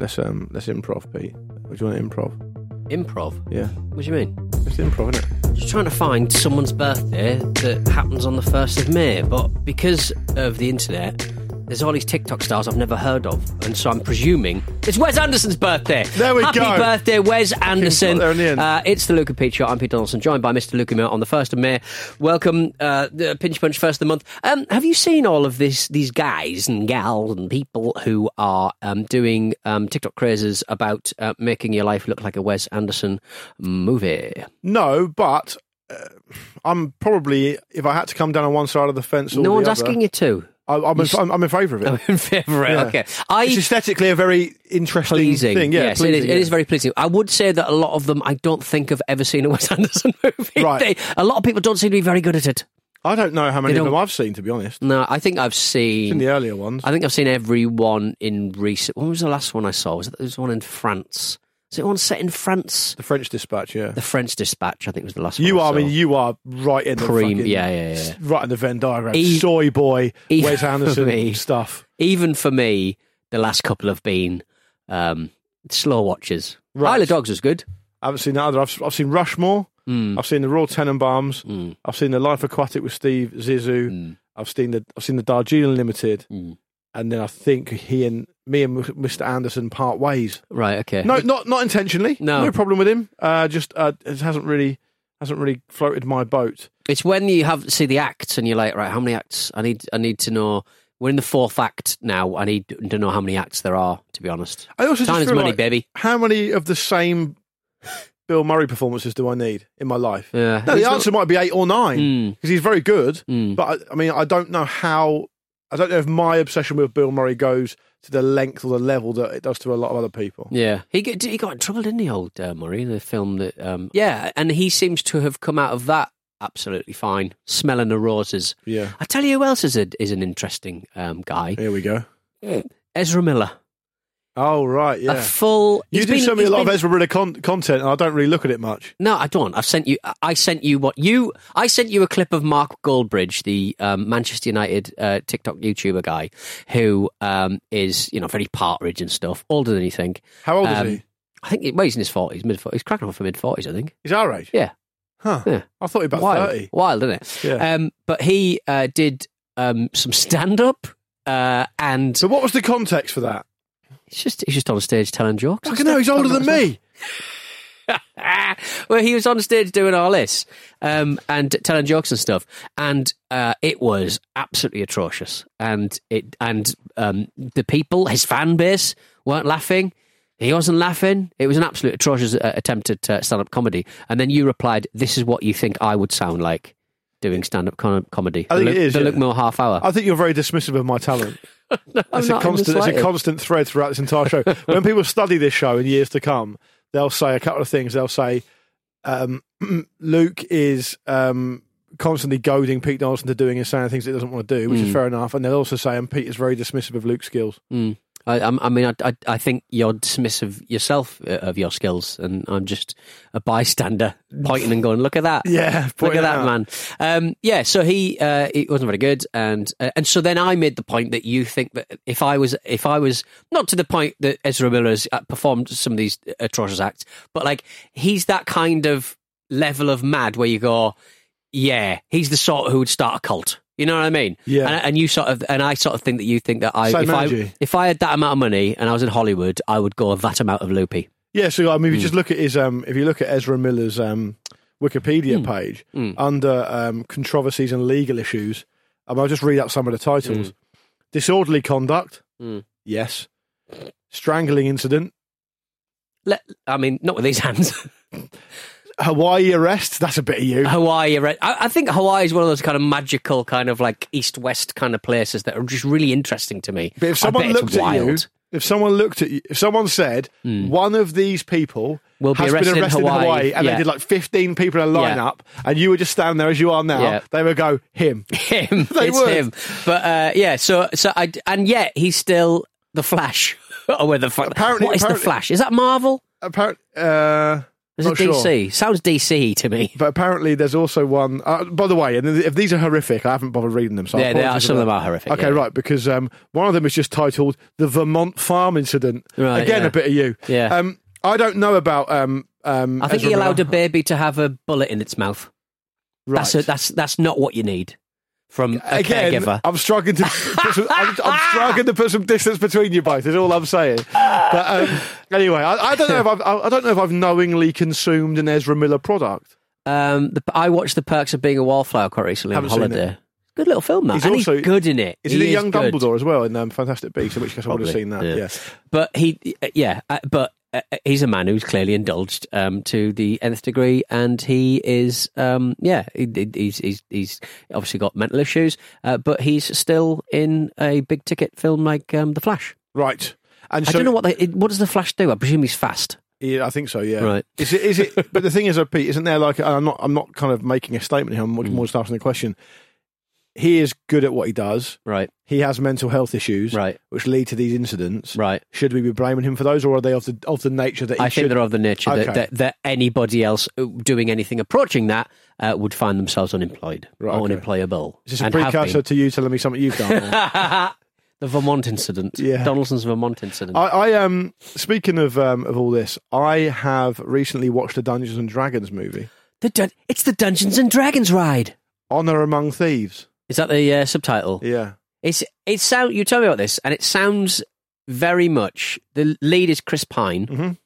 Let's um let's improv, Pete. What do you want to improv? Improv? Yeah. What do you mean? It's improv, isn't it? Just trying to find someone's birthday that happens on the 1st of May, but because of the internet, there's all these TikTok stars I've never heard of, and so I'm presuming it's Wes Anderson's birthday. There we Happy go. birthday, Wes Anderson. there the. Uh, it's the and Pete Show. I'm Pete Donaldson, joined by Mr. Luke Emil on the 1st of May. Welcome, uh, the Pinch Punch first of the month. Um, have you seen all of this? These guys and gals and people who are um, doing um, TikTok crazes about uh, making your life look like a Wes Anderson movie? No, but uh, I'm probably if I had to come down on one side of the fence. Or No the one's other, asking you to. I, I'm, You in, I'm, I'm in favour of it. I'm in favour. of Yeah. Okay, I it's aesthetically a very interesting pleasing. thing. Yeah, yes, it is. pleasing, It yeah. is very pleasing. I would say that a lot of them, I don't think have ever seen a Wes Anderson movie. Right. They- a lot of people don't seem to be very good at it. I don't know how many of them I've seen, to be honest. No, I think I've In seen. the earlier ones. I think I've seen every one in recent. When was the last one I saw? Was it there was one in France? Is it one set in France? the French Dispatch, yeah. The French Dispatch, I think was the last one. You are, I mean, you are right in the fucking, yeah, yeah, yeah. right in the Venn diagram. E- Soy boy, E- Wes Anderson me. stuff. Even for me, the last couple have been um, slow watches. Right. Isle of Dogs was good. I haven't seen that either. I've, I've seen Rushmore. Mm. I've seen the Royal Tenenbaums. Mm. I've seen the Life Aquatic with Steve Zissou. Mm. I've seen the I've seen the Darjeeling Limited, Mm. And then I think he and me and Mr. Anderson part ways. Right. Okay. No, not not intentionally. No. no problem with him. Uh, just uh, it hasn't really hasn't really floated my boat. It's when you have see the acts and you're like, right, how many acts? I need I need to know. We're in the fourth act now. I need to know how many acts there are. To be honest, I also time is money, like, baby. How many of the same Bill Murray performances do I need in my life? Yeah. No, the not- answer might be eight or nine Mm, because he's very good. mm. But I, I mean, I don't know how. I don't know if my obsession with Bill Murray goes to the length or the level that it does to a lot of other people. Yeah, he get, he got in trouble, didn't he, old uh, Murray, in the film that. Um, yeah, and he seems to have come out of that absolutely fine, smelling the roses. Yeah. I tell you who else is a, is an interesting um, guy, Here we go. Ezra Miller. Oh right, yeah. A full. You do been- send me a lot been- of Ezra Miller con- content, and I don't really look at it much. No, I don't. I've sent you. I sent you what you. I sent you a clip of Mark Goldbridge, the um, Manchester United uh, TikTok YouTuber guy, who um, is you know very partridge and stuff, older than you think. How old Um, is he? I think he- well, he's in his forties, mid. forties. He's cracking off for mid forties, I think. He's our age. Yeah, Huh. yeah. I thought he was about wild, thirty. wild, isn't it? Yeah. Um, but he uh, did um, some stand up, uh, and so what was the context for that? He's just he's just on stage telling jokes. Fucking hell, he's older than me. well, he was on stage doing all this um, and telling jokes and stuff, and uh, it was absolutely atrocious. And it and um, the people, his fan base, weren't laughing. He wasn't laughing. It was an absolute atrocious uh, attempt at uh, stand-up comedy. And then you replied, "This is what you think I would sound like doing stand-up com- comedy." I think the it is, the yeah. Luke Moore half hour. I think you're very dismissive of my talent. I'm It's a constant, it's a constant thread throughout this entire show. when people study this show in years to come, they'll say a couple of things. They'll say, um, Luke is um, constantly goading Pete Donaldson to doing and saying things he doesn't want to do, which is Mm. fair enough. And they'll also say, and Pete is very dismissive of Luke's skills. Mm. I, I mean, I, I, I think you're dismissive yourself uh, of your skills, and I'm just a bystander pointing and going, "Look at that! Yeah, Look at that out. man!" Um, yeah, so he uh, he wasn't very good, and uh, and so then I made the point that you think that if I was if I was not to the point that Ezra Miller has performed some of these atrocious acts, but like he's that kind of level of mad where you go, yeah, he's the sort who would start a cult. You know what I mean? Yeah. And, and you sort of, and I sort of think that you think that I, Same if I, if I had that amount of money and I was in Hollywood, I would go that amount of loopy. Yeah, so I mean, if Hmm. you just look at his, um, if you look at Ezra Miller's um, Wikipedia Hmm. page under um, controversies and legal issues, um, I'll just read out some of the titles: Hmm. disorderly conduct, Mm. yes; strangling incident, Let, I mean, not with these hands. Hawaii arrest. That's a bit of you. Hawaii, arrest. I, I think Hawaii is one of those kind of magical, kind of like east west kind of places that are just really interesting to me. But if someone looked at you. If someone looked at you, if someone said one of these people Will be has arrested in been arrested in Hawaii, Hawaii, and yeah. they did like fifteen people in a Yeah. lineup, and you were just standing there as you are now, Yeah. they would go him. him. They it's would. him. But uh, yeah, so so I and yet he's still the Flash. or where the fuck? Apparently- what is the Flash? Is that Marvel? Apparently, uh, Is it sure. DC? Sounds DC to me. But apparently, there's also one. Uh, by the way, and if these are horrific, I haven't bothered reading them. So Yeah, they are- some of them are horrific, Okay, yeah. right, because um, one of them is just titled "The Vermont Farm Incident." Right, Again, yeah. a bit of you. Yeah. Um, I don't know about. Um, um, I think Ezra he allowed a baby to have a bullet in its mouth. Right. That's a, that's that's not what you need from a Again, caregiver. I'm struggling to put some, I'm, I'm struggling to put some distance between you both. Is all I'm saying. But um, anyway, I, I don't know if I've, I don't know if I've knowingly consumed an Ezra Miller product. Um, the, I watched The Perks of Being a Wallflower quite recently on Haven't seen holiday. Good little film, that. He's and also- he's good in it. Is he, the is young good. Dumbledore as well in um, Fantastic Beasts? In which case I would have seen that. yeah. Yeah. But he, yeah, uh, but uh, he's a man who's clearly indulged um, to the nth degree, and he is, um, yeah, he, he- he's, he's he's obviously got mental issues, uh, but he's still in a big ticket film like um, The Flash. Right. And I so, don't know what they, what does The Flash do. I presume he's fast. Yeah, I think so. Yeah. Right. Is it? Is it? but the thing is, uh, Pete, isn't there like? I'm not. I'm not kind of making a statement here. I'm much Mm. more just asking the question. He is good at what he does. Right, He has mental health issues, right, which lead to these incidents. right. Should we be blaming him for those, or are they of the of the nature that he I should? think they're of the nature Okay. that, that, that anybody else doing anything approaching that uh, would find themselves unemployed Right, or okay. unemployable. Is this a precursor to you telling me something you've done? the Vermont incident. Yeah. Donaldson's Vermont incident. I, I um. Speaking of um of all this, I have recently watched the Dungeons and Dragons movie, The dun- it's the Dungeons and Dragons ride. Honor Among Thieves. Is that the uh, subtitle? Yeah. It's it sound you tell me about this, and it sounds very much. The lead is Chris Pine. Mhm.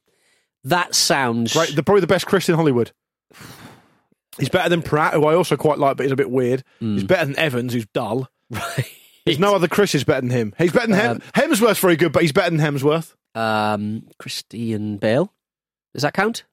That sounds Great. The, probably the best Chris in Hollywood. He's better than Pratt, who I also quite like, but he's a bit weird. Mm. He's better than Evans, who's dull. right. There's no other Chris is better than him. He's better than Hem- Um, Hemsworth's very good, but he's better than Hemsworth. Um, Christian Bale. Does that count?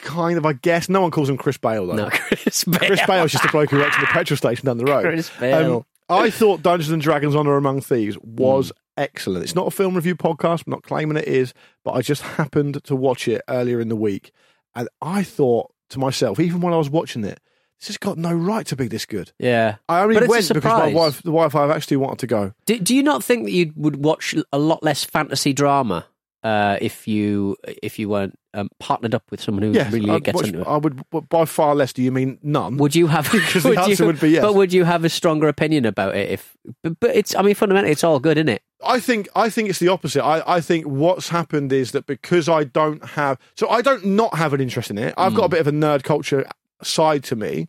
Kind of, I guess. No one calls him Chris Bale though. No, Chris Bale. Chris Bale's just a bloke who works at the petrol station down the road. Chris Bale. Um, I thought Dungeons and Dragons: Honor Among Thieves was Hmm. excellent. It's not a film review podcast. I'm not claiming it is, but I just happened to watch it earlier in the week, and I thought to myself, even when I was watching it, this has got no right to be this good. yeah. I only went because my wife, the wife I've actually wanted to go. Do, do you not think that you would watch a lot less fantasy drama uh, if you if you weren't um, partnered up with someone who Yes, really I'd gets watch- into it? I would by far less. Do you mean none? Would you have? Because the answer you- would be yes. But would you have a stronger opinion about it if? But, but it's. I mean, fundamentally, it's all good, isn't it? I think I think it's the opposite. I, I think what's happened is that because I don't have so I don't not have an interest in it. I've got a bit of a nerd culture side to me.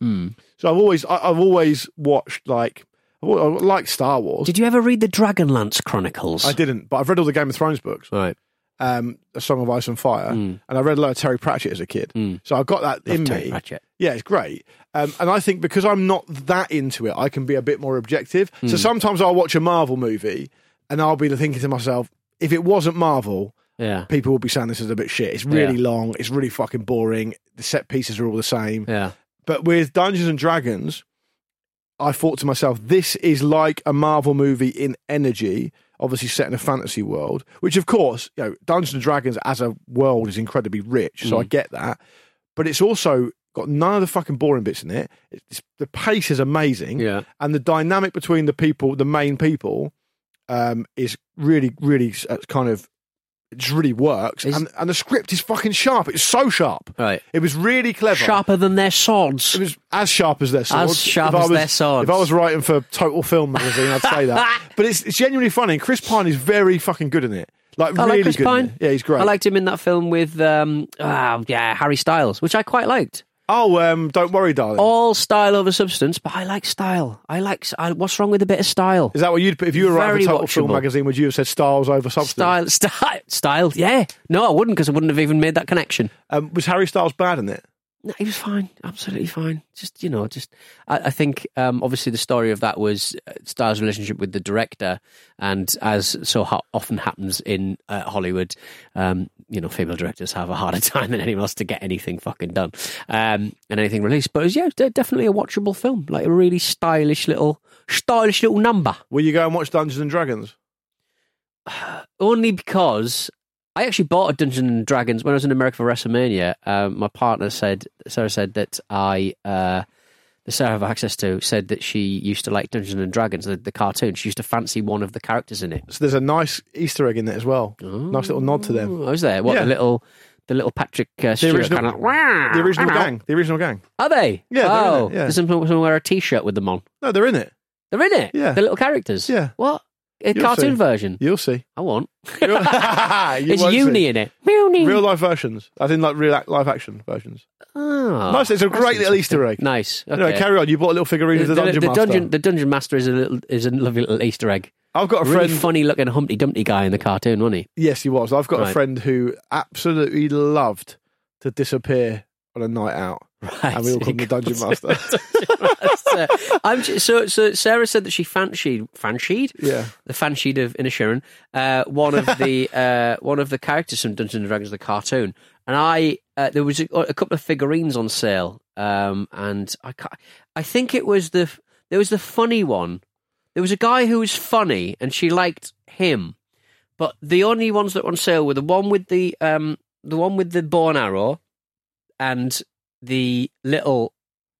So I've always I, I've always watched like I like Star Wars. Did you ever read the Dragonlance Chronicles? I didn't, but I've read all the Game of Thrones books, Right. Um, A Song of Ice and Fire, and I read a lot of Terry Pratchett as a kid. So I've got that Love in Terry me. Pratchett. Yeah, it's great. Um, and I think because I'm not that into it, I can be a bit more objective. Hmm. So sometimes I'll watch a Marvel movie and I'll be thinking to myself, if it wasn't Marvel, Yeah. people would be saying this is a bit shit. It's really Yeah. long. It's really fucking boring. The set pieces are all the same. Yeah. But with Dungeons and Dragons, I thought to myself, this is like a Marvel movie in energy, obviously set in a fantasy world, which of course, you know, Dungeons and Dragons as a world is incredibly rich, so I get that. But it's also got none of the fucking boring bits in it. It's, the pace is amazing, Yeah. and the dynamic between the people, the main people, um, is really, really uh, kind of. It just really works, and, and the script is fucking sharp. It's so sharp. Right. It was really clever. Sharper than their swords. It was as sharp as their swords. As sharp If I as was- their swords. If I was writing for Total Film magazine, I'd say that. But it's, it's genuinely funny. And Chris Pine is very fucking good in it. Like I really like Chris good. in Pine. it. Yeah, he's great. I liked him in that film with um, ah, yeah Harry Styles, which I quite liked. Oh, um, don't worry, darling. All style over substance, but I like style. I like. I, what's wrong with a bit of style? Is that what you'd? If you were writing for Total Film magazine, would you have said styles over substance? Style, style, style. Yeah. No, I wouldn't because I wouldn't have even made that connection. Um, was Harry Styles bad in it? No, he was fine, absolutely fine. Just you know, just I, I think um, obviously the story of that was uh, Star's relationship with the director, and as so ho- often happens in uh, Hollywood, um, you know, female directors have a harder time than anyone else to get anything fucking done um, and anything released. But it was yeah, de- definitely a watchable film, like a really stylish little stylish little number. Will you go and watch Dungeons and Dragons? only because I actually bought a Dungeons and Dragons when I was in America for WrestleMania. Um, my partner said, Sarah said that I, uh, the Sarah I have access to, said that she used to like Dungeons and Dragons, the, the cartoon. She used to fancy one of the characters in it. So there's a nice Easter egg in there as well. Nice little nod to them. I was there. What Yeah. the little, the little Patrick uh, Stewart original- kind of wow, The original hello. gang. The original gang. Are they? Yeah, they're in oh, it, yeah. Does someone, someone wear a T-shirt with them on? No, they're in it. They're in it. Yeah. the little characters. Yeah. What? A You'll cartoon see. version. You'll see. I want. You It's won't uni see. in it. Uni. Real life versions. I think like real live action versions. Oh, nice. It's a great little. Easter egg. Nice. Okay. Anyway, carry on. You bought a little figurine of the, Dungeon the Master. dungeon, the dungeon master is a little is a lovely little Easter egg. I've got a really friend. funny looking Humpty Dumpty guy in the cartoon, wasn't he? Yes, he was. I've got a friend who absolutely loved to disappear on a night out, Right. and we all call him the Dungeon Master. So, I'm ju- so so Sarah said that she fancied fancied yeah. the fancied of Inisherin, uh, one of the uh, one of the characters from Dungeons and Dragons the cartoon, and I uh, there was a, a couple of figurines on sale, um, and I I think it was the there was the funny one. There was a guy who was funny, and she liked him, but the only ones that were on sale were the one with the um the one with the bow and arrow, and the little.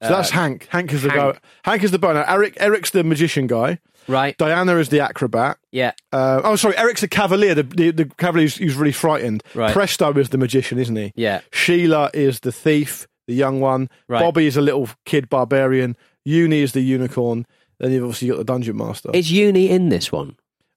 So that's uh, Hank. Hank is the Hank. guy. Hank is the boner. Eric. Eric's the magician guy. right. Diana is the acrobat. Yeah, Uh, oh, sorry. Eric's the cavalier. The the, the cavalier who's, who's really frightened. Right. Presto is the magician, isn't he? yeah. Sheila is the thief, the young one. Right. Bobby is a little kid barbarian. Uni is the unicorn. Then you've obviously got the dungeon master. Is Uni in this one?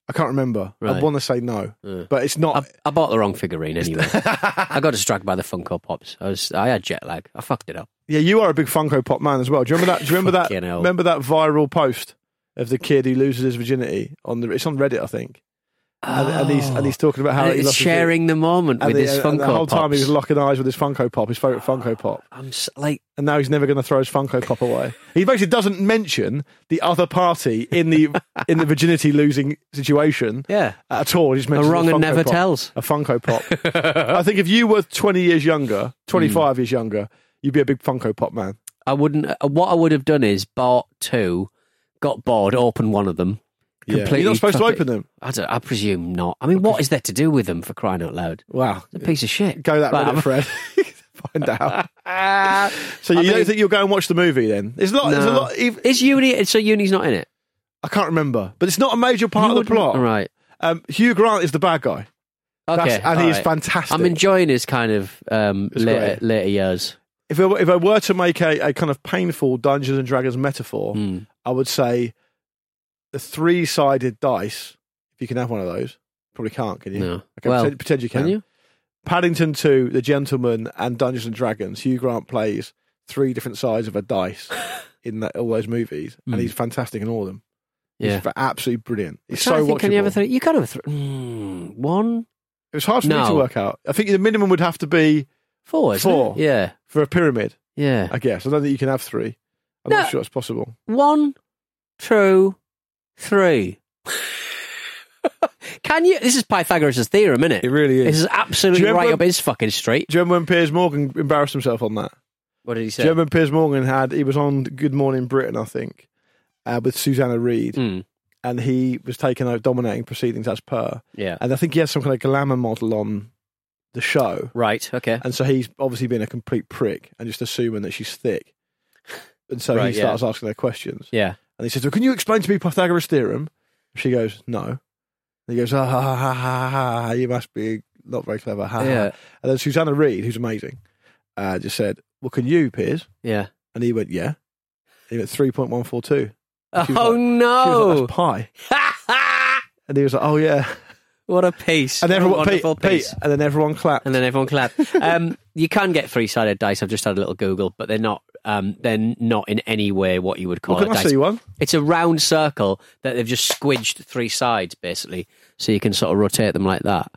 I can't remember. I want to say no, but it's not. I, I bought the wrong figurine anyway. I got distracted by the Funko Pops. I was I had jet lag. I fucked it up. Yeah, you are a big Funko Pop man as well. Do you remember that? Do you remember that? Hell. Remember that viral post of the kid who loses his virginity on the? It's on Reddit, I think. And, and he's and he's talking about how And he it's his sharing the moment with the, his and Funko the whole time he was locking eyes with his Funko Pop, his favorite Funko Pop, I'm s- like, and now he's never going to throw his Funko Pop away. He basically doesn't mention the other party in the in the virginity losing situation yeah, at all. He just a wrong and never Pop. tells. A Funko Pop. I think if you were twenty years younger, twenty five years younger, you'd be a big Funko Pop man. I wouldn't. Uh, what I would have done is bought two, got bored, opened one of them. Completely You're not supposed to fuck it- open them. I, don't, I presume not. I mean, what is there to do with them for crying out loud? Wow. It's a piece of shit. Go that But Reddit Fred. Find out. So you I don't think you'll go and watch the movie then? There's a lot. There's a lot. ev- Is Uni? So Uni's not in it. I can't remember, but it's not a major part You of the plot. Right. Um, Hugh Grant is the bad guy. Okay. That's- and he's right. fantastic. I'm enjoying his kind of um, later, later years. if I, if I were to make a, a kind of painful Dungeons and Dragons metaphor, Hmm. I would say the three sided dice. If you can have one of those, probably can't, can you? No. Okay, Well, pretend, pretend you can. Can you? Paddington 2, The Gentleman, and Dungeons and Dragons, Hugh Grant plays three different sides of a dice in that, all those movies, and Mm. he's fantastic in all of them. Yeah. He's absolutely brilliant. He's so think, Can you have a three? You can have a three. Mm, one, It was hard for me to work out. I think the minimum would have to be four, isn't Four. It? Yeah. for a pyramid, Yeah. I guess. I don't think you can have three. I'm No. not sure it's possible. One, two, three. Can you? This is Pythagoras' theorem, isn't it? It really is. This is. absolutely Do you remember right up his fucking street. Do you remember when Piers Morgan embarrassed himself on that? What did he say? Do you remember Piers Morgan had, he was on Good Morning Britain, I think, uh, with Susanna Reid, Mm, and he was taking over dominating proceedings as per. yeah. And I think he had some kind of glamour model on the show. Right. Okay. And so he's obviously been a complete prick and just assuming that she's thick. And so Right, he yeah. starts asking her questions. Yeah. And he says, Well, can you explain to me Pythagoras' theorem? She goes, No. And he goes, ah, ha, ha, ha, ha, ha, ha, you must be not very clever. Ha, ha. And then Susanna Reid, who's amazing, uh, just said, Well, can you, Piers? Yeah. And he went, Yeah. And he went 3.142. She was Oh like- She was no! like, That's pi. And he was like, Oh, yeah. what a piece! And everyone, Pete, wonderful Pete, piece. and then everyone clapped. And then everyone clapped. Um, you can get three sided dice. I've just had a little Google, but they're not. Um, they're not in any way what you would call Well, can I dice. see one? It's a round circle that they've just squidged three sides, basically, so you can sort of rotate them like that.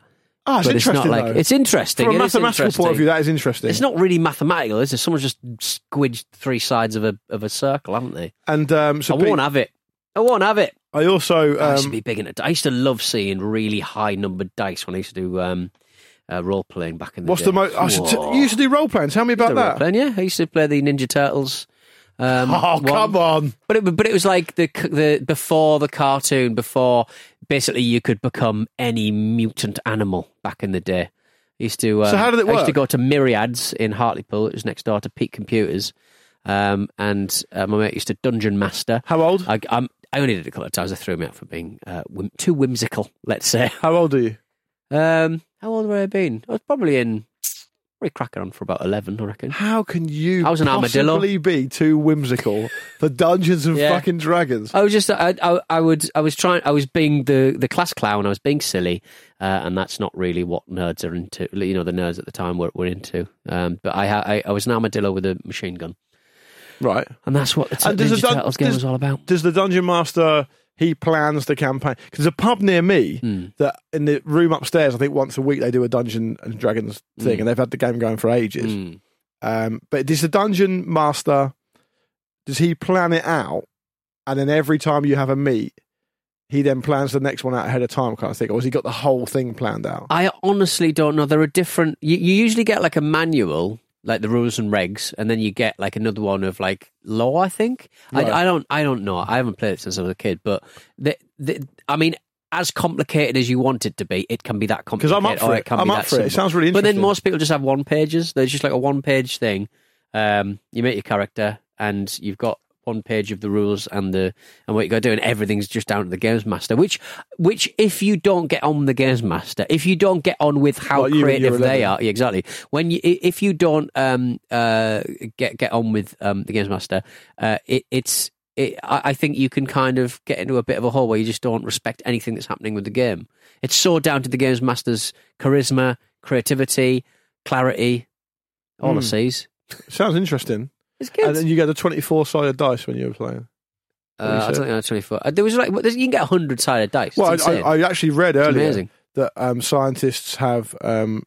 Oh, it's but it's interesting. not like though. it's interesting. From a It mathematical point of view, that is interesting. It's not really mathematical, is it? Someone's just squidged three sides of a of a circle, haven't they? And um, so I Pete, won't have it. I won't have it. I also I used to um, be big into. I used to love seeing really high numbered dice when I used to do um, uh, role playing back in the what's day. the most? I should t- you used to do role playing. Tell me about that. role-playing, yeah. I used to play the Ninja Turtles. Um, Oh one. come on! But it, but it was like the the before the cartoon, before basically you could become any mutant animal back in the day. I used to. Um, So how did it work? I used to go to Myriads in Hartlepool. It was next door to Peak Computers, um, and uh, my mate used to Dungeon Master. How old? I, I'm, I only did it a couple of times. They threw me out for being uh, whim- too whimsical. Let's say. How old are you? Um, how old would I have been? I was probably in probably cracking on for about eleven, I reckon. How can you I was an armadillo. possibly be too whimsical for Dungeons and Yeah. fucking Dragons? I was just, I, I, I would, I was trying, I was being the, the class clown. I was being silly, uh, and that's not really what nerds are into. You know, the nerds at the time were, were into. Um, but I, ha- I, I was an armadillo with a machine gun, Right. and that's what the t- And does Ninja the dun- Turtles game does- was all about. Does the Dungeon Master he plans the campaign? Because there's a pub near me Hmm. that in the room upstairs, I think once a week they do a Dungeon and Dragons thing, and they've had the game going for ages. Mm. Um, but does the Dungeon Master does he plan it out, and then every time you have a meet, he then plans the next one out ahead of time, kind of thing, or has he got the whole thing planned out? I honestly don't know. There are different. You, you usually get like a manual, like the rules and regs, and then you get like another one of like law. I think. Right. I, I don't. I don't know. I haven't played it since I was a kid, but the, the, I mean. As complicated as you want it to be, it can be that complicated. I'm up for or it. it can I'm be up for it. It sounds really interesting. But then most people just have one pages. There's just like a one page thing. Um, you make your character, and you've got one page of the rules and the and what you got to do, and everything's just down to the games master. Which, which, if you don't get on the games master, if you don't get on with how and creative they are, yeah, exactly. When you, if you don't um, uh, get get on with um, the games master, uh, it, it's. It, I I think you can kind of get into a bit of a hole where you just don't respect anything that's happening with the game. It's so down to the games master's charisma, creativity, clarity, all the Hmm. C's. Sounds interesting. It's good. And then you get the 24 sided dice when you were playing. uh, I don't think that's 24. Uh, There was like, there's- you can get 100 sided dice. Well, It's I, insane. I, I actually read It's earlier amazing. that um, scientists have um,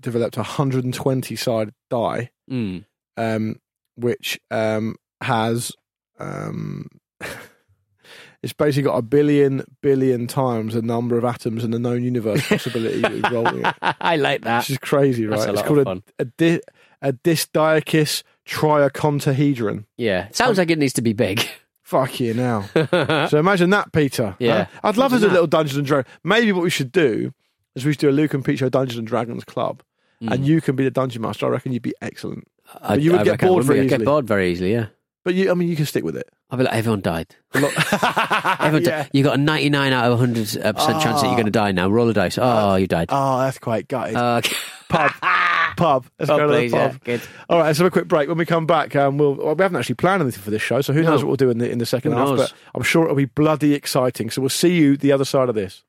developed a 120 sided die, Mm. um, which um, has. Um, it's basically got a billion billion times the number of atoms in the known universe possibility involving it. I like that. Which is crazy, right? That's a it's lot called of a, fun. a, di- a disdyakis triacontahedron. Yeah. Sounds like it needs to be big. Fuck you now. so imagine that, Peter. Yeah. Huh? I'd love to do a little Dungeons and Dragons. Maybe what we should do is we should do a Luke and show Dungeons and Dragons club, Mm. and you can be the dungeon master. I reckon you'd be excellent. I, you would I get bored very easily. get bored very easily, yeah. But you, I mean, you can stick with it. I'll be like, everyone died. Everyone Yeah. died. You got a 99 out of 100% uh, percent chance that you're going to die now. Roll a dice. Oh, you died. Oh, that's quite gutted. Uh, pub, pub. Let's Oh, go to please, the yeah. pub. Good. All right, let's have a quick break. When we come back, um, we'll, well, we haven't actually planned anything for this show, so who No. knows what we'll do in the in the second Who half. knows? But I'm sure it'll be bloody exciting. So we'll see you the other side of this.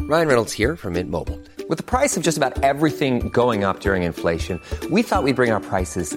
Ryan Reynolds here from Mint Mobile. With the price of just about everything going up during inflation, we thought we'd bring our prices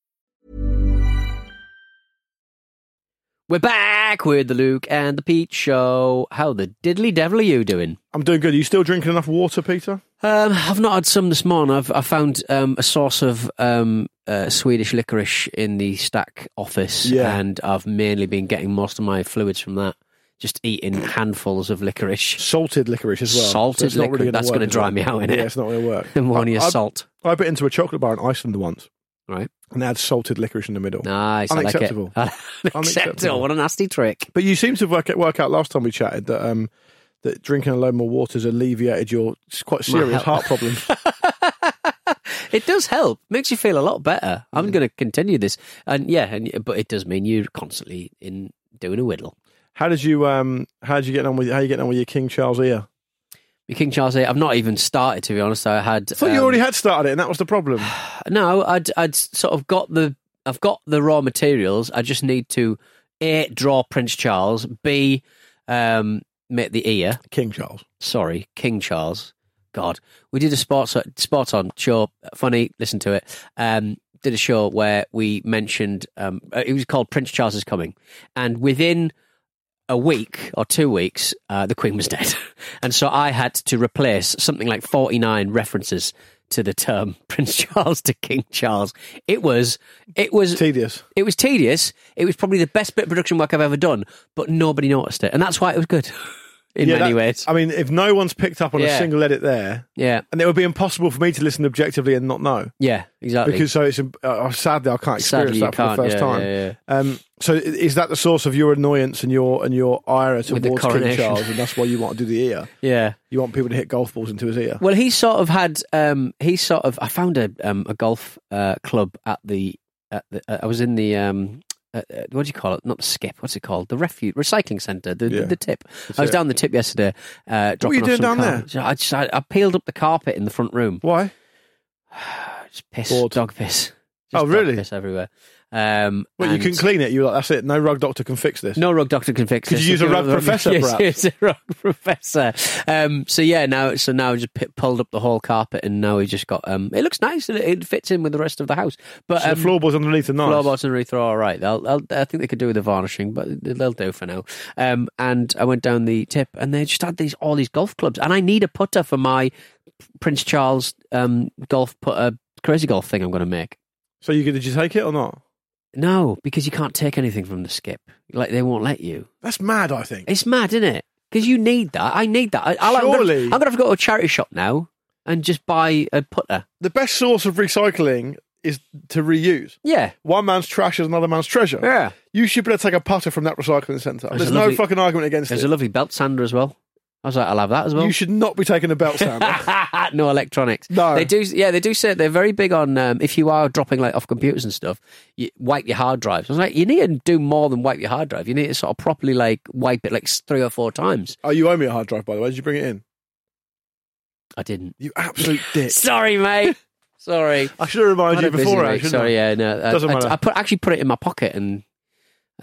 We're back with the Luke and the Pete show. How the diddly devil are you doing? I'm doing good. Are you still drinking enough water, Peter? Um, I've not had some this morning. I've I found um, a source of um, uh, Swedish licorice in the Acast office, Yeah. and I've mainly been getting most of my fluids from that. Just eating handfuls of licorice. Salted licorice as well. Salted it's not licorice. gonna That's work, gonna is dry it? me out, innit? Yeah, it's not going to work. Ammonia I, I- salt. I bit into a chocolate bar in Iceland once, Right. and they had salted licorice in the middle. Nice. I like. Unacceptable. Unacceptable. Unacceptable. What a nasty trick. But you seem to work, it, work out last time we chatted that um, that drinking a load more water has alleviated your quite serious heart problems. It does help. Makes you feel a lot better. I'm Mm. going to continue this, and yeah, and but it does mean you're constantly in doing a whittle. how did you um, how did you get on with how you getting on with your King Charles ear? King Charles VIII, I've not even started to be honest. I had. I thought you um, already had started it, and that was the problem. No, I'd I'd sort of got the I've got the raw materials. I just need to a draw Prince Charles, b um, make the ear. King Charles. Sorry, King Charles. God, we did a sports sports on show. Funny, listen to it. Um, did a show where we mentioned um, uh, it was called Prince Charles is coming, and within a week or two weeks, uh, the Queen was dead, and so I had to replace something like forty nine references to the term Prince Charles to King Charles. It was it was Tedious. it was tedious. It was probably the best bit of production work I've ever done, but nobody noticed it, and that's why it was good in Yeah, many that- ways. I mean, if no one's picked up on a single edit there, Yeah, and it would be impossible for me to listen objectively and not know. yeah, exactly. Because so it's uh, sadly I can't experience Sadly, that for the first yeah, time. yeah, yeah. Um, so is that the source of your annoyance and your and your ire towards King. Charles, and that's why you want to do the ear? Yeah. You want people to hit golf balls into his ear. Well, he sort of had. Um, he sort of. I found a um, a golf uh, club at the. At the uh, I was in the. Uh, uh, what do you call it? Not the skip. What's it called? The refuge recycling centre. The, Yeah. the tip. I was it. down the tip yesterday. Uh, What were you doing down car- there? I just I, I peeled up the carpet in the front room. Why? Just piss, Bored. dog piss. Just Oh, really? Piss everywhere. Um, Well, you can clean it. You like, that's it. No rug doctor can fix this. No rug doctor can fix Could this. you use a rug professor, Yes, perhaps? yes, a rug professor. Um, so yeah, now so now I just p- pulled up the whole carpet, and now we just got. Um, it looks nice. and It, it fits in with the rest of the house. But So um, the floorboards underneath are nice. floorboards and Urethra are all right. They'll, they'll, I think they could do with the varnishing, but they'll do for now. Um, and I went down the tip, and they just had these all these golf clubs, and I need a putter for my Prince Charles um, golf putter crazy golf thing I'm going to make. So you did you take it or not? No, because you can't take anything from the skip. Like they won't let you. That's mad. I think. It's mad, isn't it? Because you need that. I need that. I, I, I'm gonna- Surely. I'm going to have to go to a charity shop now and just buy a putter. The best source of recycling is to reuse. Yeah. One man's trash is another man's treasure. Yeah. You should be able to take a putter from that recycling centre. There's There's, a no lovely- fucking argument against it. There's it. a lovely belt sander as well. I was like, I'll have that as well. You should not be taking a belt sander. no electronics. No. they do. Yeah, they do say they're very big on um, if you are dropping like off computers and stuff. You wipe your hard drives. I was like, you need to do more than wipe your hard drive. You need to sort of properly like wipe it like three or four times. oh, you owe me a hard drive, by the way. Did you bring it in? I didn't. You absolute dick. Sorry, mate. Sorry. I should have reminded you busy before. I Sorry, I? yeah, no. I- Doesn't I, matter. I put actually put it in my pocket and.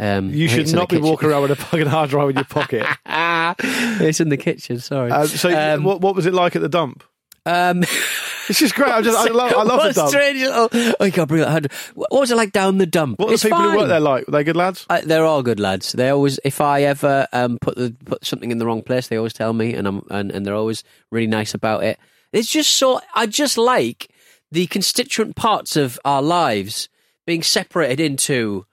Um, You should it's in the not be kitchen. walking around with a fucking hard drive in your pocket. It's in the kitchen. Sorry. Uh, so, Um, what, what was it like at the dump? um, It's just great. I, just, I love, I love the dump. strange little. Oh, you can't bring that. hard- What was it like down the dump? What are the people fine. who work there like? Were they good lads? Uh, they're all good lads. They always, if I ever um, put the put something in the wrong place, they always tell me, and I'm and, and they're always really nice about it. It's just so I just like the constituent parts of our lives being separated into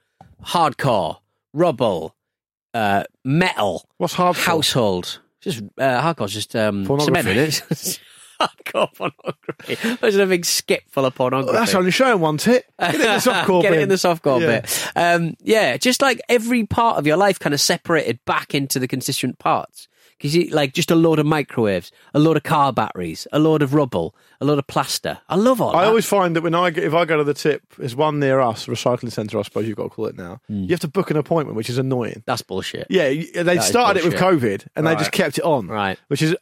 hardcore, rubble, uh, metal, What's hardcore? household. Just uh, hardcore's just um, cement, is hardcore pornography. There's a big skip full of pornography. That's only showing one tit. Get it in the softcore Get it in the softcore Yeah. bit. Um, yeah, just like every part of your life kind of separated back into the constituent parts. Because you like just a load of microwaves, a load of car batteries, a load of rubble, a load of plaster. I love all I that. always find that when I get, if I go to the tip, there's one near us, recycling centre, I suppose you've got to call it now. Hmm. You have to book an appointment, which is annoying. That's bullshit. Yeah, they That started it with COVID and they just kept it on. Right. Which is,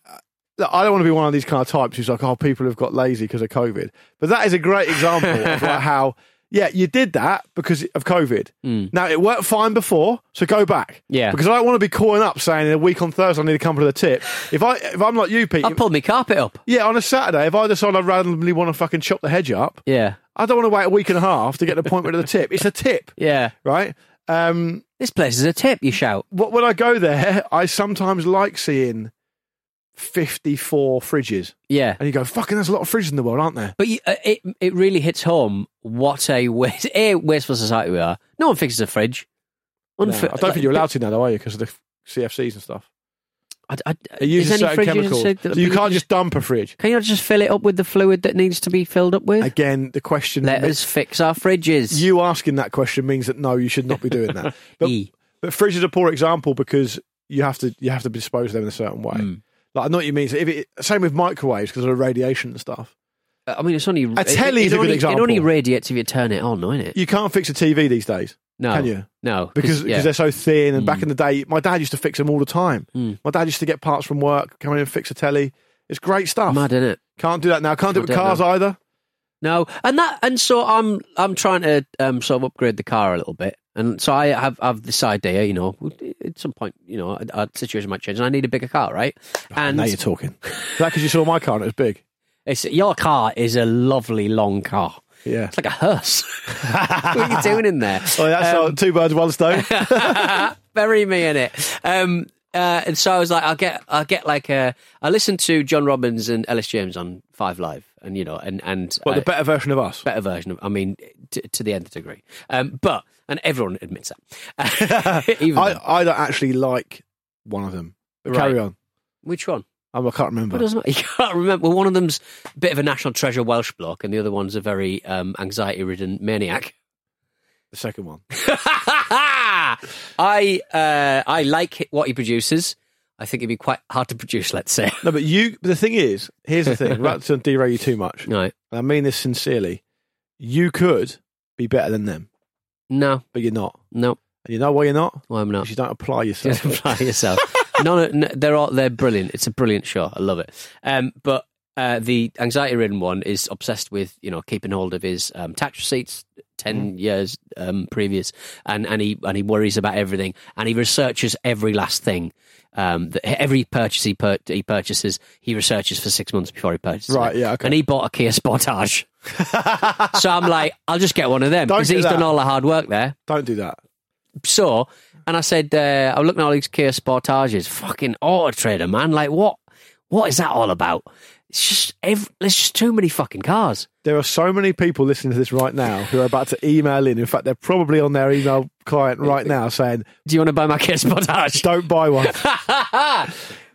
I don't want to be one of these kind of types who's like, oh, people have got lazy because of COVID. But that is a great example of like how, yeah, you did that because of COVID. Now, it worked fine before, so go back. Yeah. Because I don't want to be calling up saying in a week on Thursday I need to come to the tip. If, I, if I'm like you, Pete, I pulled my carpet up. yeah, on a Saturday, if I decide I randomly want to fucking chop the hedge up, Yeah. I don't want to wait a week and a half to get an appointment at the tip. It's a tip, Yeah. right? Um, This place is a tip, you shout. what, when I go there, I sometimes like seeing 54 fridges. Yeah. And you go, fucking, there's a lot of fridges in the world, aren't there? But you, uh, it it really hits home what a waste, a wasteful society we are. No one fixes a fridge. No, I don't think you're allowed to now, though, are you? Because of the CFCs and stuff. I, I, It uses certain chemicals. So you can't just dump a fridge. Can you not just fill it up with the fluid that needs to be filled up with? Again, the question. Let us fix our fridges. You asking that question means that no, you should not be doing that. But, E. but fridge is a poor example because you have to you have to dispose of them in a certain way. Hmm. Like I know what you mean. So if it, same with microwaves because of the radiation and stuff. I mean, it's only A telly it, is a good only, example. It only radiates if you turn it on, isn't it? You can't fix a TV these days, No, can you? No, Because yeah. because they're so thin. And back Hmm. in the day, my dad used to fix them all the time. Mm. My dad used to get parts from work, come in and fix a telly. It's great stuff. mad, isn't it? Can't do that now. Can't do it with cars know. either. No, and that, and so I'm, I'm trying to um, sort of upgrade the car a little bit, and so I have, have this idea, you know, at some point, you know, our- situation might change, and I need a bigger car, right? and now you're talking. Is that because you saw my car and it was big? it's, your car is a lovely long car. Yeah. It's like a hearse. what are you doing in there? Oh, that's Um, two birds, one stone. Bury me in it. Um, uh, and so I was like, I'll get, I'll get like a. I listened to John Robins and Elis James on Five Live, and you know, and and uh, the better version of us. better version of. I mean, t- to the nth degree. Um, but and everyone admits that. Even I. I don't actually like one of them. But Carry on. which one? Um, I can't remember. Doesn't matter. You can't remember. Well, one of them's a bit of a national treasure Welsh block, and the other one's a very um, anxiety-ridden maniac. The second one. I uh, I like what he produces. I think it'd be quite hard to produce. Let's say. No, but you. But the thing is, here's the thing. Not to derail you too much. Right. I mean this sincerely. You could be better than them, No. but you're not. No. And you know why you're not? Well, I'm not. Because you don't apply Just yourself. apply yourself. no, no, no, they're all they're brilliant. It's a brilliant show. I love it. Um, but uh, the anxiety-ridden one is obsessed with you know keeping hold of his um, tax receipts ten years um, previous, and and he and he worries about everything, and he researches every last thing. Um, that every purchase he, pur- he purchases, he researches for six months before he purchases. Right, it. yeah, okay. And he bought a Kia Sportage. so I'm like, I'll just get one of them because do he's that. done all the hard work there don't do that. so, and I said, uh, I'm looking at all these Kia Sportages. Fucking Auto Trader, man. Like, what? What is that all about? It's just, ev there's just too many fucking cars. There are so many people listening to this right now who are about to email in. In fact, they're probably on their email client right now saying, Do you want to buy my Kia Sportage? "Don't buy one."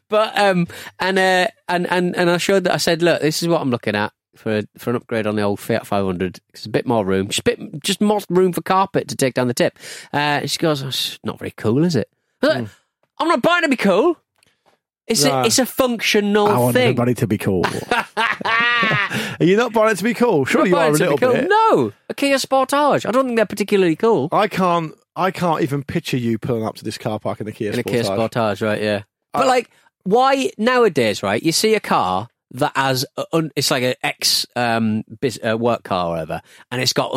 but um, and uh, and and and I showed that. I said, look, this is what I'm looking at for for an upgrade on the old Fiat 500. It's a bit more room, just a bit, just more room for carpet to take down the tip. Uh, she goes, oh, it's not very cool, is it? Mm. I'm not buying to be cool. It's Nah. a, it's a functional thing. I want thing. everybody to be cool. are you not buying it to be cool? Surely you are a buying to be little cool. bit. No, a Kia Sportage. I don't think they're particularly cool. I can't. I can't even picture you pulling up to this car park in a Kia Sportage. In a Sportage. Kia Sportage, right? Yeah. But like, why nowadays, right? You see a car that has a, un, it's like an ex um uh, work car or whatever, and it's got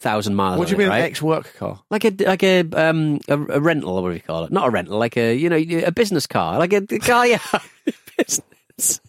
150,000 miles. What do you on mean, it, an ex-work car? Like a like a um a, a rental or what do you call it? Not a rental, like a you know a business car, like a, the car you have business.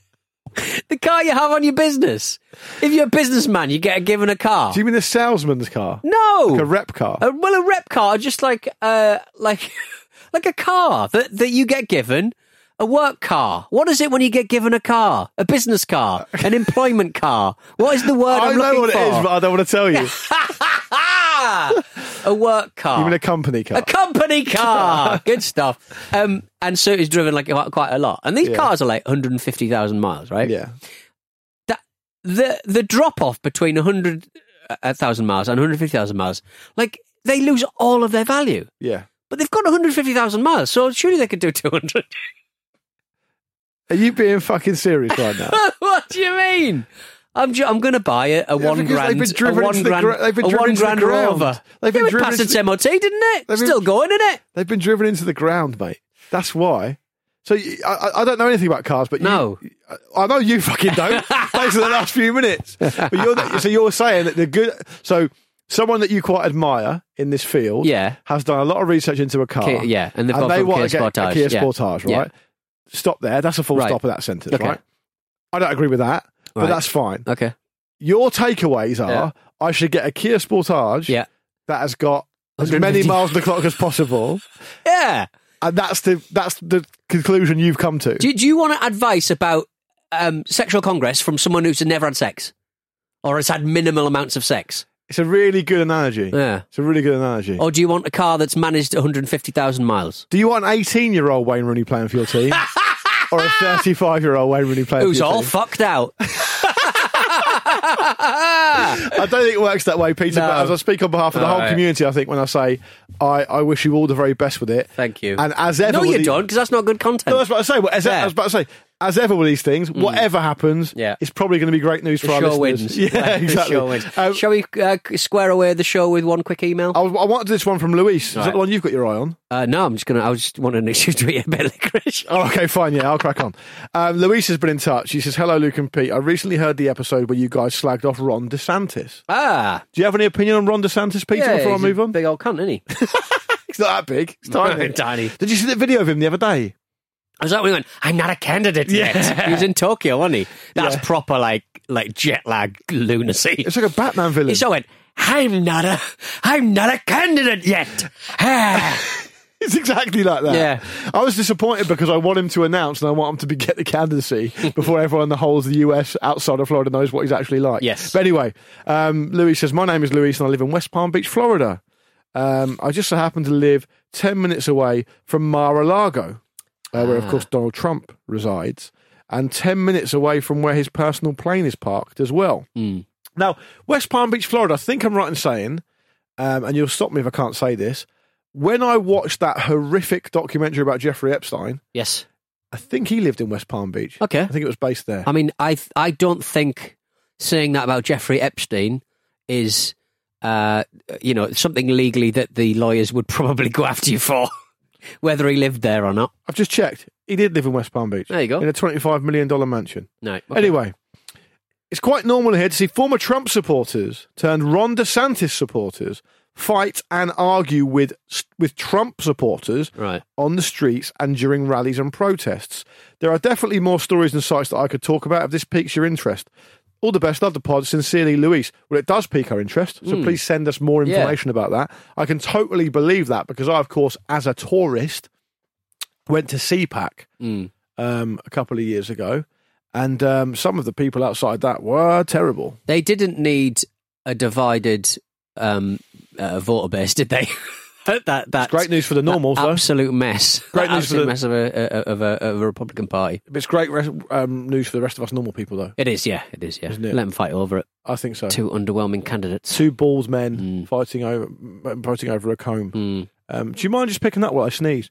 The car you have on your business. If you're a businessman, you get given a car. Do you mean a salesman's car? no, Like a rep car? a, well, a rep car, just like uh, like like a car that that you get given. A work car. What is it when you get given a car? A business car, an employment car. What is the word I I'm know looking what for? it is, but I don't want to tell you. a work car. You mean a company car? A company car. Good stuff. Um, and so it's driven like quite quite a lot. And these Yeah. cars are like 150,000 miles, right? yeah. That the the drop off between 100,000 miles and 150,000 miles, like they lose all of their value. Yeah. But they've got 150,000 miles, so surely they could do 200. Are you being fucking serious right now? what do you mean? I'm ju- I'm going to buy a, a Yeah, one grand been driven a one grand been a driven one into the grand ground. Rover. They've been it driven into its MOT, didn't it? Been- Still going, isn't it? They've been driven into the ground, mate. That's why. So I, I- don't know anything about cars, but you- No. I know you fucking don't. Thanks for the last few minutes. But you're, so you're saying that the good. So someone that you quite admire in this field, Yeah. has done a lot of research into a car, Kia- yeah, and they've gone they want Kia to get a Sportage, Kia yeah. Sportage, Yeah. Stop there. That's a full Right. stop of that sentence, Okay. right? I don't agree with that, but Right. that's fine. Okay. Your takeaways are: Yeah. I should get a Kia Sportage Yeah. that has got as 150 many miles on the clock as possible. Yeah. and that's the that's the conclusion you've come to. Do, do you want advice about um, sexual congress from someone who's never had sex or has had minimal amounts of sex? It's a really good analogy. Yeah. It's a really good analogy. Or do you want a car that's managed 150,000 miles? Do you want an 18 year old Wayne Rooney playing for your team? or a 35 year old Wayne Rooney playing Who's for your all team? fucked out? I don't think it works that way, Peter. No. But as I speak on behalf of the All whole right. community, I think when I say I, I wish you all the very best with it. Thank you. And as ever, no, with you the- don't, because that's not good content. No, that's what I say. But as, Yeah. I was about to say, as ever with these things, whatever happens, Yeah. it's probably going to be great news for the our listeners. wins. Yeah, exactly. show wins. Um, Shall we uh, square away the show with one quick email? I, I wanted this one from Luis. Is that the one you've got your eye on? Uh, no, I'm just gonna. I was just wanting an excuse to eat a bit of licorice. Oh, okay, fine. Yeah, I'll crack on. Um, Luis has been in touch. She says, Hello, Luke and Pete. I recently heard the episode where you guys slagged off Ron DeSantis. Ah, Do you have any opinion on Ron DeSantis, Peter, yeah, before I move on? Big old cunt, isn't he? He's not that big. He's tiny. Tiny. Did you see the video of him the other day? I was like, he went, I'm not a candidate yet. Yeah. He was in Tokyo, wasn't he? That's Yeah. proper like like jet lag lunacy. It's like a Batman villain. He so went, I'm not a, I'm not a candidate yet. It's exactly like that. Yeah. I was disappointed because I want him to announce and I want him to be, get the candidacy before everyone in the whole of the US outside of Florida knows what he's actually like. Yes. But anyway, um, Louis says, My name is Luis and I live in West Palm Beach, Florida. Um, I just so happen to live 10 minutes away from Mar a Lago, uh, where, Ah. of course, Donald Trump resides, and 10 minutes away from where his personal plane is parked as well. Hmm. Now, West Palm Beach, Florida, I think I'm right in saying, um, and you'll stop me if I can't say this, when I watched that horrific documentary about Jeffrey Epstein, yes. I think he lived in West Palm Beach. Okay. I think it was based there. I mean, I I don't think saying that about Jeffrey Epstein is, uh, you know, something legally that the lawyers would probably go after you for, whether he lived there or not. I've just checked. He did live in West Palm Beach. There you go. In a $25 million mansion. No. okay. Anyway, it's quite normal here to see former Trump supporters turned Ron DeSantis supporters fight and argue with with Trump supporters Right. on the streets and during rallies and protests. There are definitely more stories and sites that I could talk about if this piques your interest. All the best, love the pod. Sincerely, Luis. Well, it does pique our interest, so please send us more Hmm. Yeah. information about that. I can totally believe that because I, of course, as a tourist, went to CPAC Mm. um, a couple of years ago, and um, some of the people outside that were terrible. They didn't need a divided um, uh, voter base, did they? that that's Great news for the normals, though. absolute mess. Great That news for the- mess of a, of a of a Republican Party. It's great um, news for the rest of us normal people, though. It is, yeah, it is, yeah. It? Let them fight over it. I think so. Two underwhelming candidates. Two balls men Mm. fighting over fighting over a comb. Mm. Um, do you mind just picking that while I sneeze?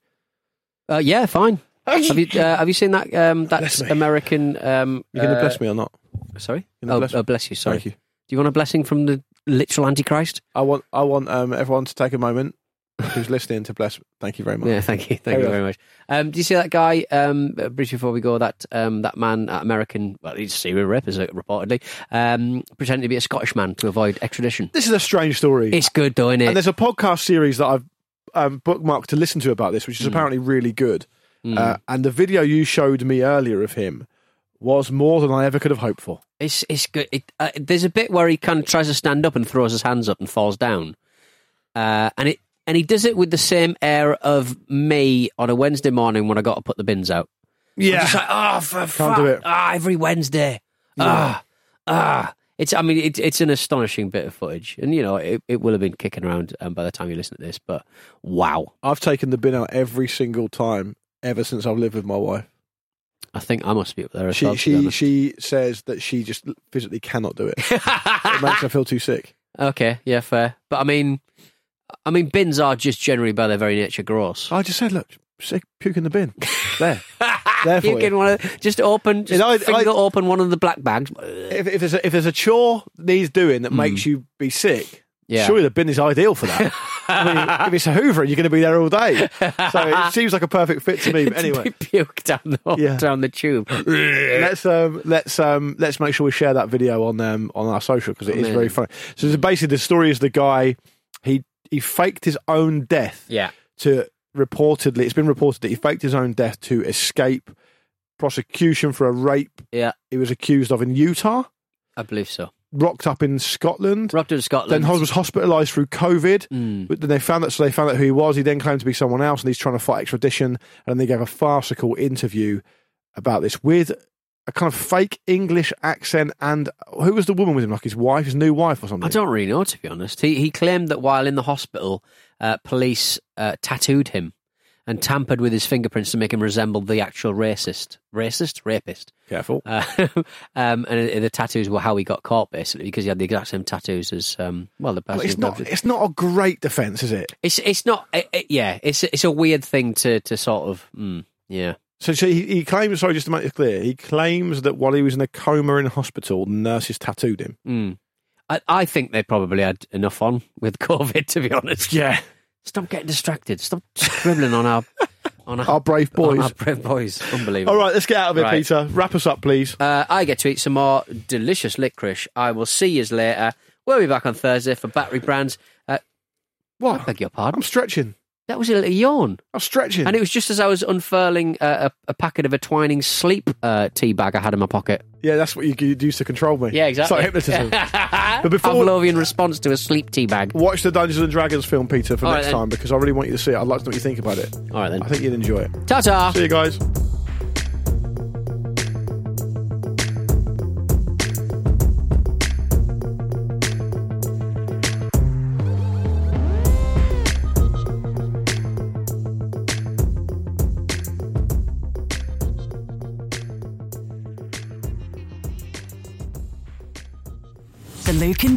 Uh, yeah, fine. have you uh, have you seen that um, that American? Um, You going to uh, bless me or not? Sorry. Oh, bless oh, bless you. Sorry. Thank you. Do you want a blessing from the literal Antichrist? I want I want um, everyone to take a moment who's listening to bless. Thank you very much. Yeah, thank you, thank Carry you on. very much. Um, do you see that guy? Um, uh, briefly before we go, that um, that man, American, well, he's a serial rapist, is it, reportedly, um, pretending to be a Scottish man to avoid extradition. This is a strange story. It's good, though, isn't and it? there's a podcast series that I've um, bookmarked to listen to about this, Hmm. which is apparently really good. Uh, and the video you showed me earlier of him was more than I ever could have hoped for. It's it's good. It, uh, there's a bit where he kind of tries to stand up and throws his hands up and falls down, uh, and it and he does it with the same air of me on a Wednesday morning when I got to put the bins out. Yeah, Just like, oh, for fuck. do it. Ah, every Wednesday. Ah, ah. It's. I mean, it's it's an astonishing bit of footage, and you know, it, it will have been kicking around um, by the time you listen to this. But wow, I've taken the bin out every single time ever since I've lived with my wife. I think I must be up there. As She well, she she says that she just physically cannot do it. it makes her feel too sick. okay, yeah, fair. But I mean, I mean, bins are just generally by their very nature gross. I just said, look, sick, puke in the bin. There, there for you you. can want to just open, just I- finger I- open one of the black bags. If, if there's a, if there's a chore needs doing that makes you be sick, Hmm. Yeah. surely the bin is ideal for that. I mean, if it's a Hoover, you're going to be there all day. So it seems like a perfect fit to me. But anyway, puke down the Yeah. down the tube. let's um, let's um, let's make sure we share that video on um, on our social because it is very funny. So basically, the story is the guy he he faked his own death yeah, to reportedly it's been reported that he faked his own death to escape prosecution for a rape yeah, he was accused of in Utah. I believe so. rocked up in Scotland. Rocked up in Scotland. Then was hospitalised through COVID. Mm. But then they found that, so they found out who he was. He then claimed to be someone else, and he's trying to fight extradition. And they gave a farcical interview about this with a kind of fake English accent. And who was the woman with him? Like his wife, his new wife, or something? I don't really know, to be honest. He he claimed that while in the hospital, uh, police uh, tattooed him and tampered with his fingerprints to make him resemble the actual racist, racist, rapist. Careful. Uh, um, and the tattoos were how he got caught, basically, because he had the exact same tattoos as um, well the person. Well, it's not. it. It's not a great defence, is it? It's it's not. It, it- yeah, it's it's a weird thing to to sort of. Mm, yeah. So, so he, he claims. Sorry, just to make it clear, he claims that while he was in a coma in hospital, nurses tattooed him. Mm. I, I think they probably had enough on with COVID, to be honest. Yeah, Stop getting distracted. Stop scribbling on our on our, our brave boys. on our brave boys. Unbelievable. All right, let's get out of here, Right. Peter. Wrap us up, please. Uh, I get to eat some more delicious licorice. I will see you later. We'll be back on Thursday for Battery Brands. Uh, I What? beg your pardon. I'm stretching. That was a little yawn. I was stretching. And it was just as I was unfurling uh, a, a packet of a twining sleep uh, tea bag I had in my pocket. yeah, that's what you use to control me. Yeah, exactly. It's like hypnotism. but before Pavlovian response to a sleep tea bag. watch the Dungeons and Dragons film, Peter, for All right, next then. time because I really want you to see it. I'd like to know what you think about it. All right then. I think you'd enjoy it. Ta ta. See you guys.